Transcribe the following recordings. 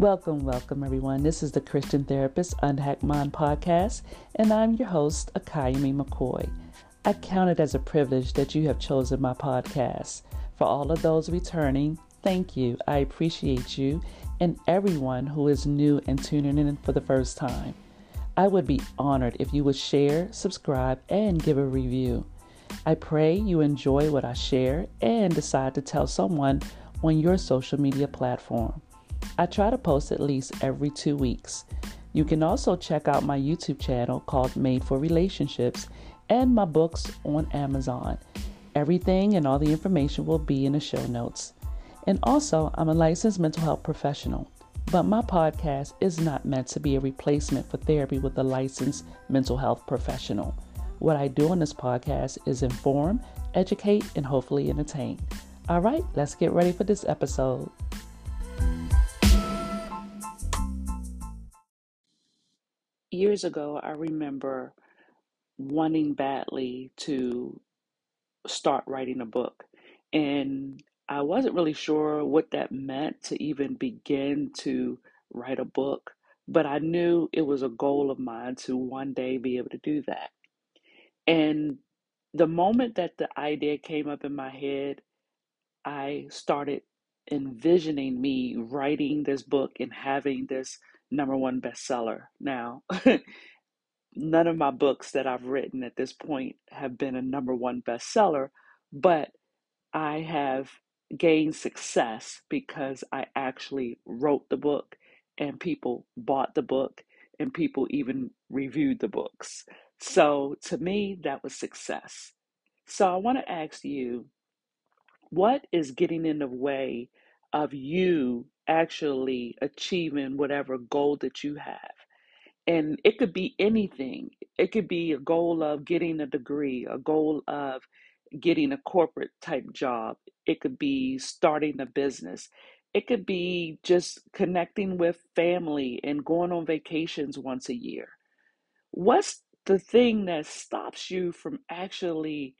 Welcome, welcome, everyone. This is the Christian Therapist Unhack Mind podcast, and I'm your host, Akayemi McCoy. I count it as a privilege that you have chosen my podcast. For all of those returning, thank you. I appreciate you and everyone who is new and tuning in for the first time. I would be honored if you would share, subscribe, and give a review. I pray you enjoy what I share and decide to tell someone on your social media platform. I try to post at least every two weeks. You can also check out my YouTube channel called Made for Relationships and my books on Amazon. Everything and all the information will be in the show notes. And also, I'm a licensed mental health professional, but my podcast is not meant to be a replacement for therapy with a licensed mental health professional. What I do on this podcast is inform, educate, and hopefully entertain. All right, let's get ready for this episode. Years ago, I remember wanting badly to start writing a book. And I wasn't really sure what that meant to even begin to write a book, but I knew it was a goal of mine to one day be able to do that. And the moment that the idea came up in my head, I started envisioning me writing this book and having this number one bestseller. Now, none of my books that I've written at this point have been a number one bestseller, but I have gained success because I actually wrote the book and people bought the book and people even reviewed the books. So to me, that was success. So I want to ask you what is getting in the way of you actually achieving whatever goal that you have? And it could be anything. It could be a goal of getting a degree, a goal of getting a corporate type job. It could be starting a business. It could be just connecting with family and going on vacations once a year. What's the thing that stops you from actually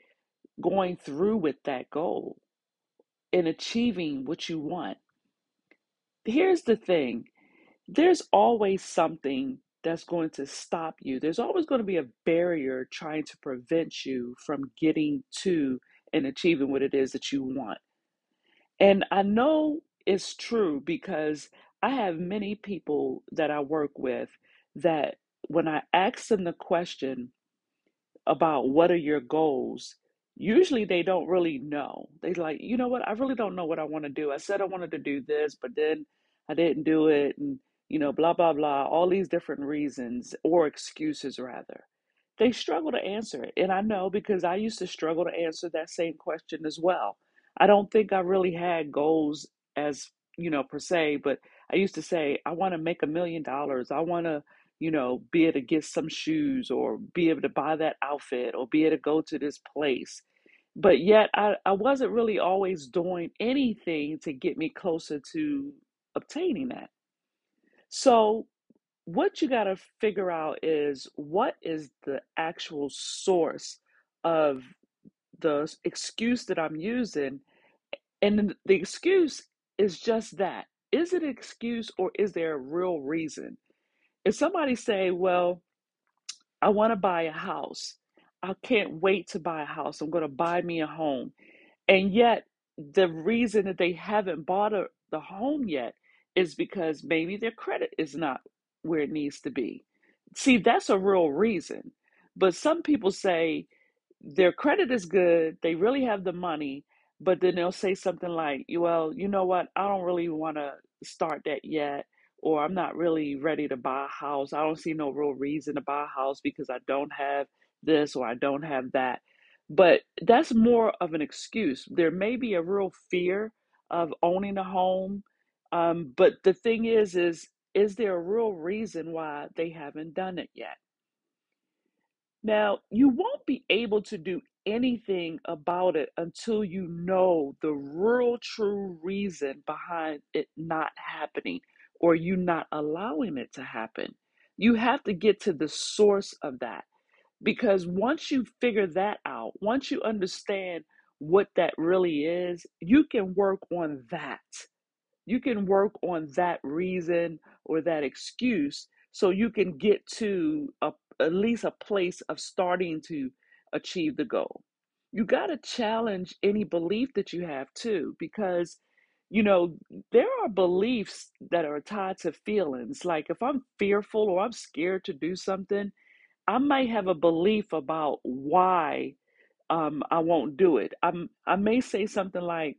going through with that goal and achieving what you want? Here's the thing there's always something that's going to stop you. There's always going to be a barrier trying to prevent you from getting to and achieving what it is that you want. And I know it's true because I have many people that I work with that when I ask them the question about what are your goals, usually they don't really know. They like, you know what, I really don't know what I want to do. I said I wanted to do this, but then I didn't do it. And you know, blah, blah, blah, all these different reasons or excuses, rather. They struggle to answer it. And I know because I used to struggle to answer that same question as well. I don't think I really had goals as, you know, per se, but I used to say, I want to make a million dollars. I want to, you know, be able to get some shoes or be able to buy that outfit or be able to go to this place. But yet I, I wasn't really always doing anything to get me closer to obtaining that. So, what you got to figure out is what is the actual source of the excuse that I'm using. And the excuse is just that. Is it an excuse or is there a real reason? If somebody say, well, I want to buy a house. I can't wait to buy a house. I'm going to buy me a home. And yet, the reason that they haven't bought a, the home yet is because maybe their credit is not where it needs to be. See, that's a real reason. But some people say their credit is good, they really have the money, but then they'll say something like, well, you know what, I don't really want to start that yet, or I'm not really ready to buy a house. I don't see no real reason to buy a house because I don't have this or I don't have that. But that's more of an excuse. There may be a real fear of owning a home um, but the thing is, is is there a real reason why they haven't done it yet? Now, you won't be able to do anything about it until you know the real true reason behind it not happening or you not allowing it to happen. You have to get to the source of that because once you figure that out, once you understand what that really is, you can work on that You can work on that reason or that excuse so you can get to a, at least a place of starting to achieve the goal. You got to challenge any belief that you have too, because you know, there are beliefs that are tied to feelings. Like if I'm fearful or I'm scared to do something, I might have a belief about why um, I won't do it. I'm, I may say something like,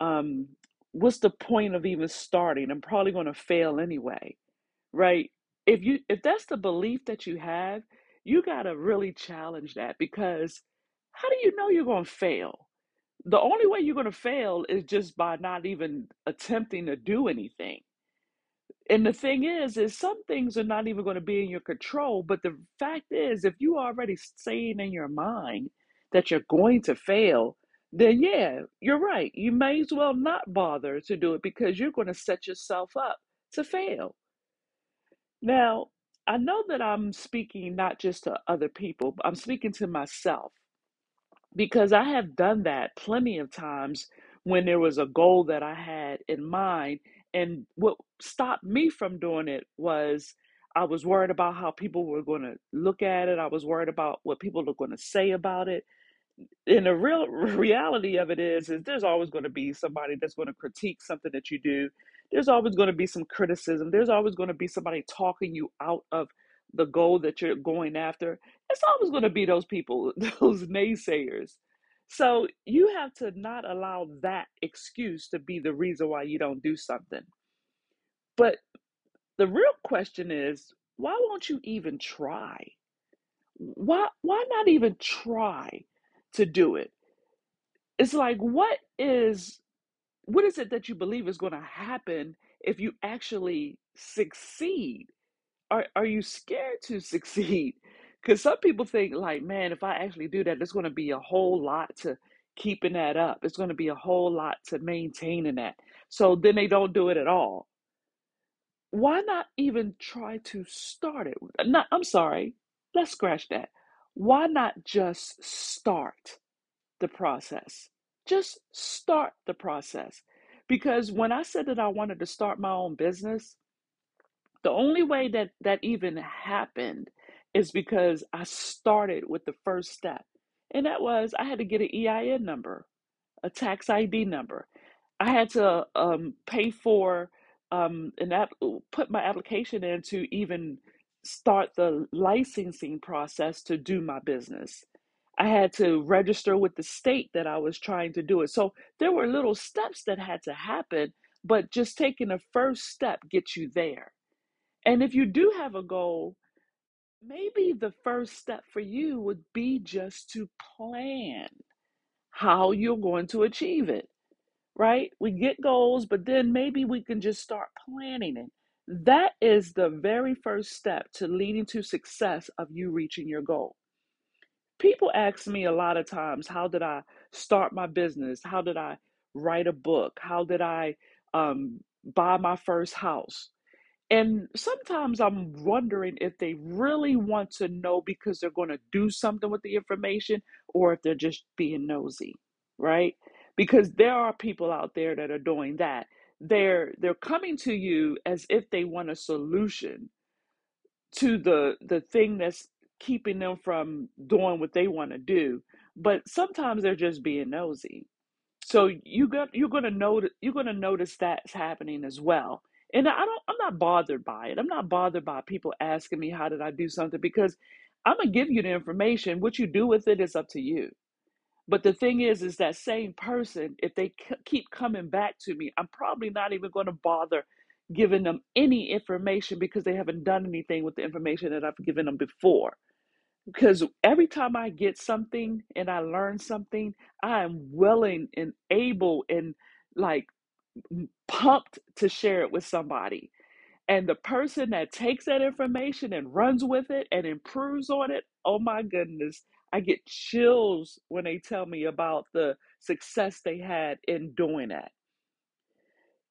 um, what's the point of even starting? I'm probably going to fail anyway, right? If you if that's the belief that you have, you got to really challenge that because how do you know you're going to fail? The only way you're going to fail is just by not even attempting to do anything. And the thing is, is some things are not even going to be in your control. But the fact is, if you already saying in your mind that you're going to fail, then yeah, you're right. You may as well not bother to do it because you're going to set yourself up to fail. Now, I know that I'm speaking not just to other people, but I'm speaking to myself because I have done that plenty of times when there was a goal that I had in mind. And what stopped me from doing it was I was worried about how people were going to look at it. I was worried about what people were going to say about it. And the real reality of it is is there's always going to be somebody that's going to critique something that you do. There's always going to be some criticism. There's always going to be somebody talking you out of the goal that you're going after. It's always going to be those people those naysayers so you have to not allow that excuse to be the reason why you don't do something. But the real question is why won't you even try? Why why not even try to do it? It's like what is what is it that you believe is going to happen if you actually succeed? Are are you scared to succeed because some people think like man if i actually do that there's going to be a whole lot to keeping that up it's going to be a whole lot to maintaining that so then they don't do it at all why not even try to start it not i'm sorry let's scratch that why not just start the process. Just start the process. Because when I said that I wanted to start my own business, the only way that that even happened is because I started with the first step. And that was I had to get an EIN number, a tax ID number. I had to um, pay for um, an app, put my application in to even start the licensing process to do my business. I had to register with the state that I was trying to do it. So there were little steps that had to happen, but just taking the first step gets you there. And if you do have a goal, maybe the first step for you would be just to plan how you're going to achieve it, right? We get goals, but then maybe we can just start planning it. That is the very first step to leading to success of you reaching your goal people ask me a lot of times how did i start my business how did i write a book how did i um, buy my first house and sometimes i'm wondering if they really want to know because they're going to do something with the information or if they're just being nosy right? Because there are people out there that are doing that. They're they're coming to you as if they want a solution to the the thing that's keeping them from doing what they want to do but sometimes they're just being nosy. So you got you're going to notice you're going to notice that's happening as well and i don't i'm not bothered by it. I'm not bothered by people asking me how did i do something? because i'm going to give you the information. What you do with it is up to you. But the thing is, is that same person, if they c- keep coming back to me, I'm probably not even going to bother giving them any information because they haven't done anything with the information that I've given them before. Because every time I get something and I learn something, I am willing and able and like pumped to share it with somebody. And the person that takes that information and runs with it and improves on it, oh my goodness, I get chills when they tell me about the success they had in doing that.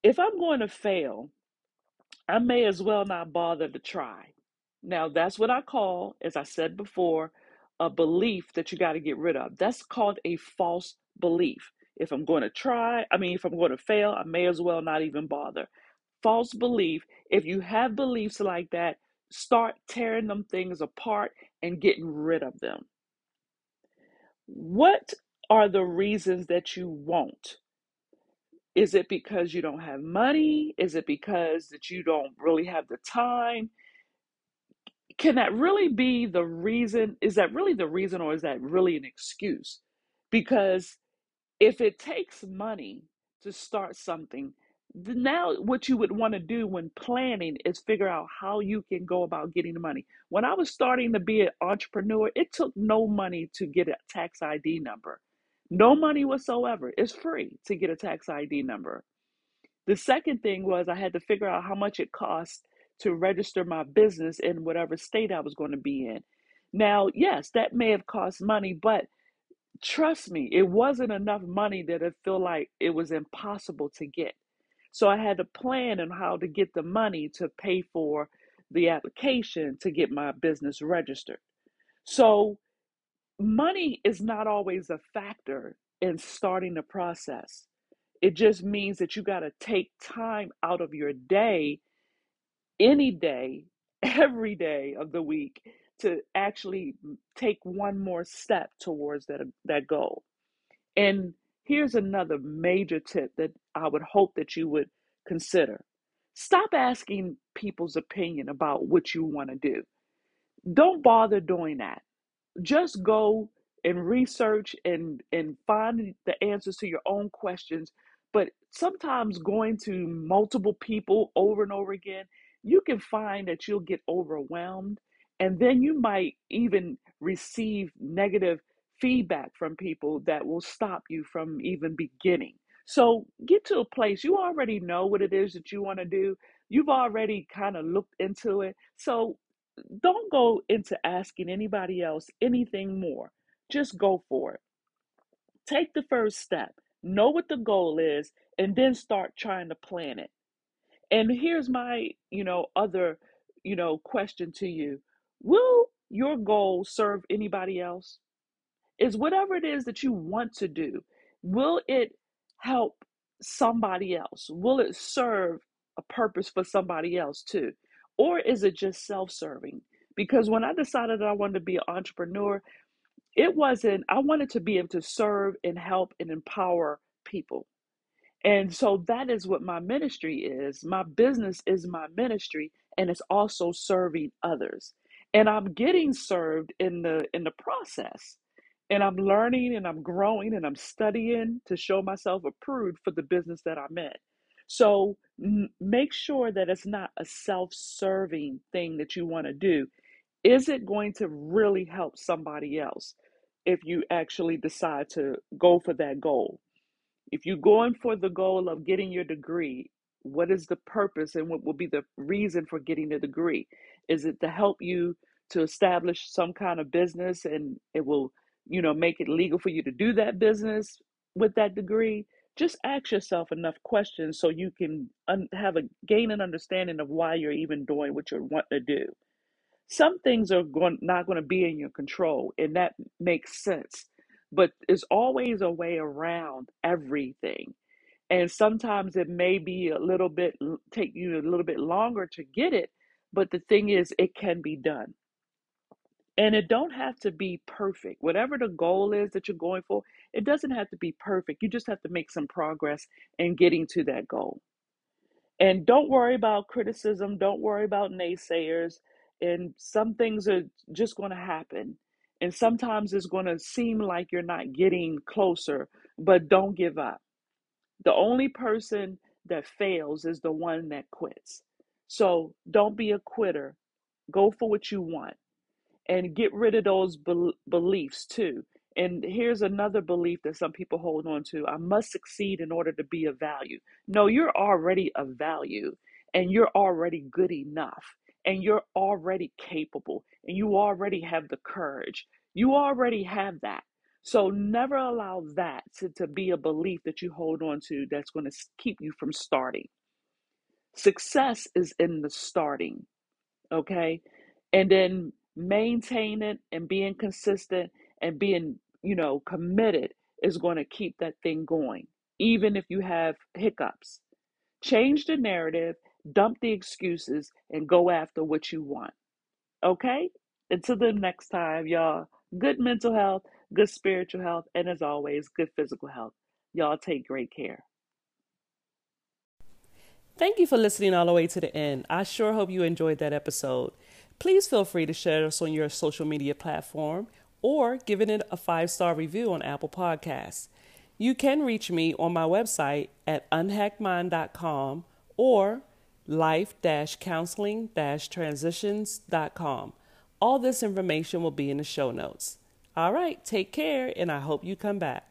If I'm going to fail, I may as well not bother to try. Now, that's what I call, as I said before, a belief that you got to get rid of. That's called a false belief. If I'm going to try, I mean, if I'm going to fail, I may as well not even bother. False belief, if you have beliefs like that, start tearing them things apart and getting rid of them. What are the reasons that you won't? Is it because you don't have money? Is it because that you don't really have the time? Can that really be the reason? Is that really the reason or is that really an excuse? Because if it takes money to start something, th- now what you would want to do when planning is figure out how you can go about getting the money. When I was starting to be an entrepreneur, it took no money to get a tax ID number. No money whatsoever. It's free to get a tax ID number. The second thing was I had to figure out how much it cost to register my business in whatever state I was going to be in. Now, yes, that may have cost money, but trust me, it wasn't enough money that it felt like it was impossible to get. So I had to plan on how to get the money to pay for the application to get my business registered. So money is not always a factor in starting the process. It just means that you got to take time out of your day, any day, every day of the week to actually take one more step towards that that goal. And here's another major tip that I would hope that you would consider. Stop asking people's opinion about what you want to do. Don't bother doing that just go and research and and find the answers to your own questions but sometimes going to multiple people over and over again you can find that you'll get overwhelmed and then you might even receive negative feedback from people that will stop you from even beginning so get to a place you already know what it is that you want to do you've already kind of looked into it so don't go into asking anybody else anything more. Just go for it. Take the first step. Know what the goal is and then start trying to plan it. And here's my, you know, other, you know, question to you. Will your goal serve anybody else? Is whatever it is that you want to do, will it help somebody else? Will it serve a purpose for somebody else too? Or is it just self serving? Because when I decided that I wanted to be an entrepreneur, it wasn't, I wanted to be able to serve and help and empower people. And so that is what my ministry is. My business is my ministry and it's also serving others. And I'm getting served in the in the process. And I'm learning and I'm growing and I'm studying to show myself approved for the business that I'm in. So m- make sure that it's not a self-serving thing that you want to do. Is it going to really help somebody else if you actually decide to go for that goal? If you're going for the goal of getting your degree, what is the purpose and what will be the reason for getting the degree? Is it to help you to establish some kind of business and it will, you know, make it legal for you to do that business with that degree? Just ask yourself enough questions so you can un- have a gain an understanding of why you're even doing what you're wanting to do. Some things are going not going to be in your control, and that makes sense. But there's always a way around everything. And sometimes it may be a little bit take you a little bit longer to get it, but the thing is it can be done. And it don't have to be perfect. Whatever the goal is that you're going for, it doesn't have to be perfect. You just have to make some progress in getting to that goal. And don't worry about criticism. Don't worry about naysayers. And some things are just going to happen. And sometimes it's going to seem like you're not getting closer, but don't give up. The only person that fails is the one that quits. So don't be a quitter. Go for what you want and get rid of those bel beliefs too. And here's another belief that some people hold on to I must succeed in order to be of value. No, you're already of value and you're already good enough and you're already capable and you already have the courage. You already have that. So never allow that to, to be a belief that you hold on to that's going to keep you from starting. Success is in the starting okay and then maintain it and being consistent and being you know committed is going to keep that thing going, even if you have hiccups. Change the narrative, dump the excuses, and go after what you want. Okay? Until the next time, y'all, good mental health, good spiritual health, and as always, good physical health. Y'all take great care. Thank you for listening all the way to the end. I sure hope you enjoyed that episode. Please feel free to share us on your social media platform or giving it a five star review on Apple Podcasts. You can reach me on my website at unhackmind.com or life counseling transitions.com. All this information will be in the show notes. All right, take care, and I hope you come back.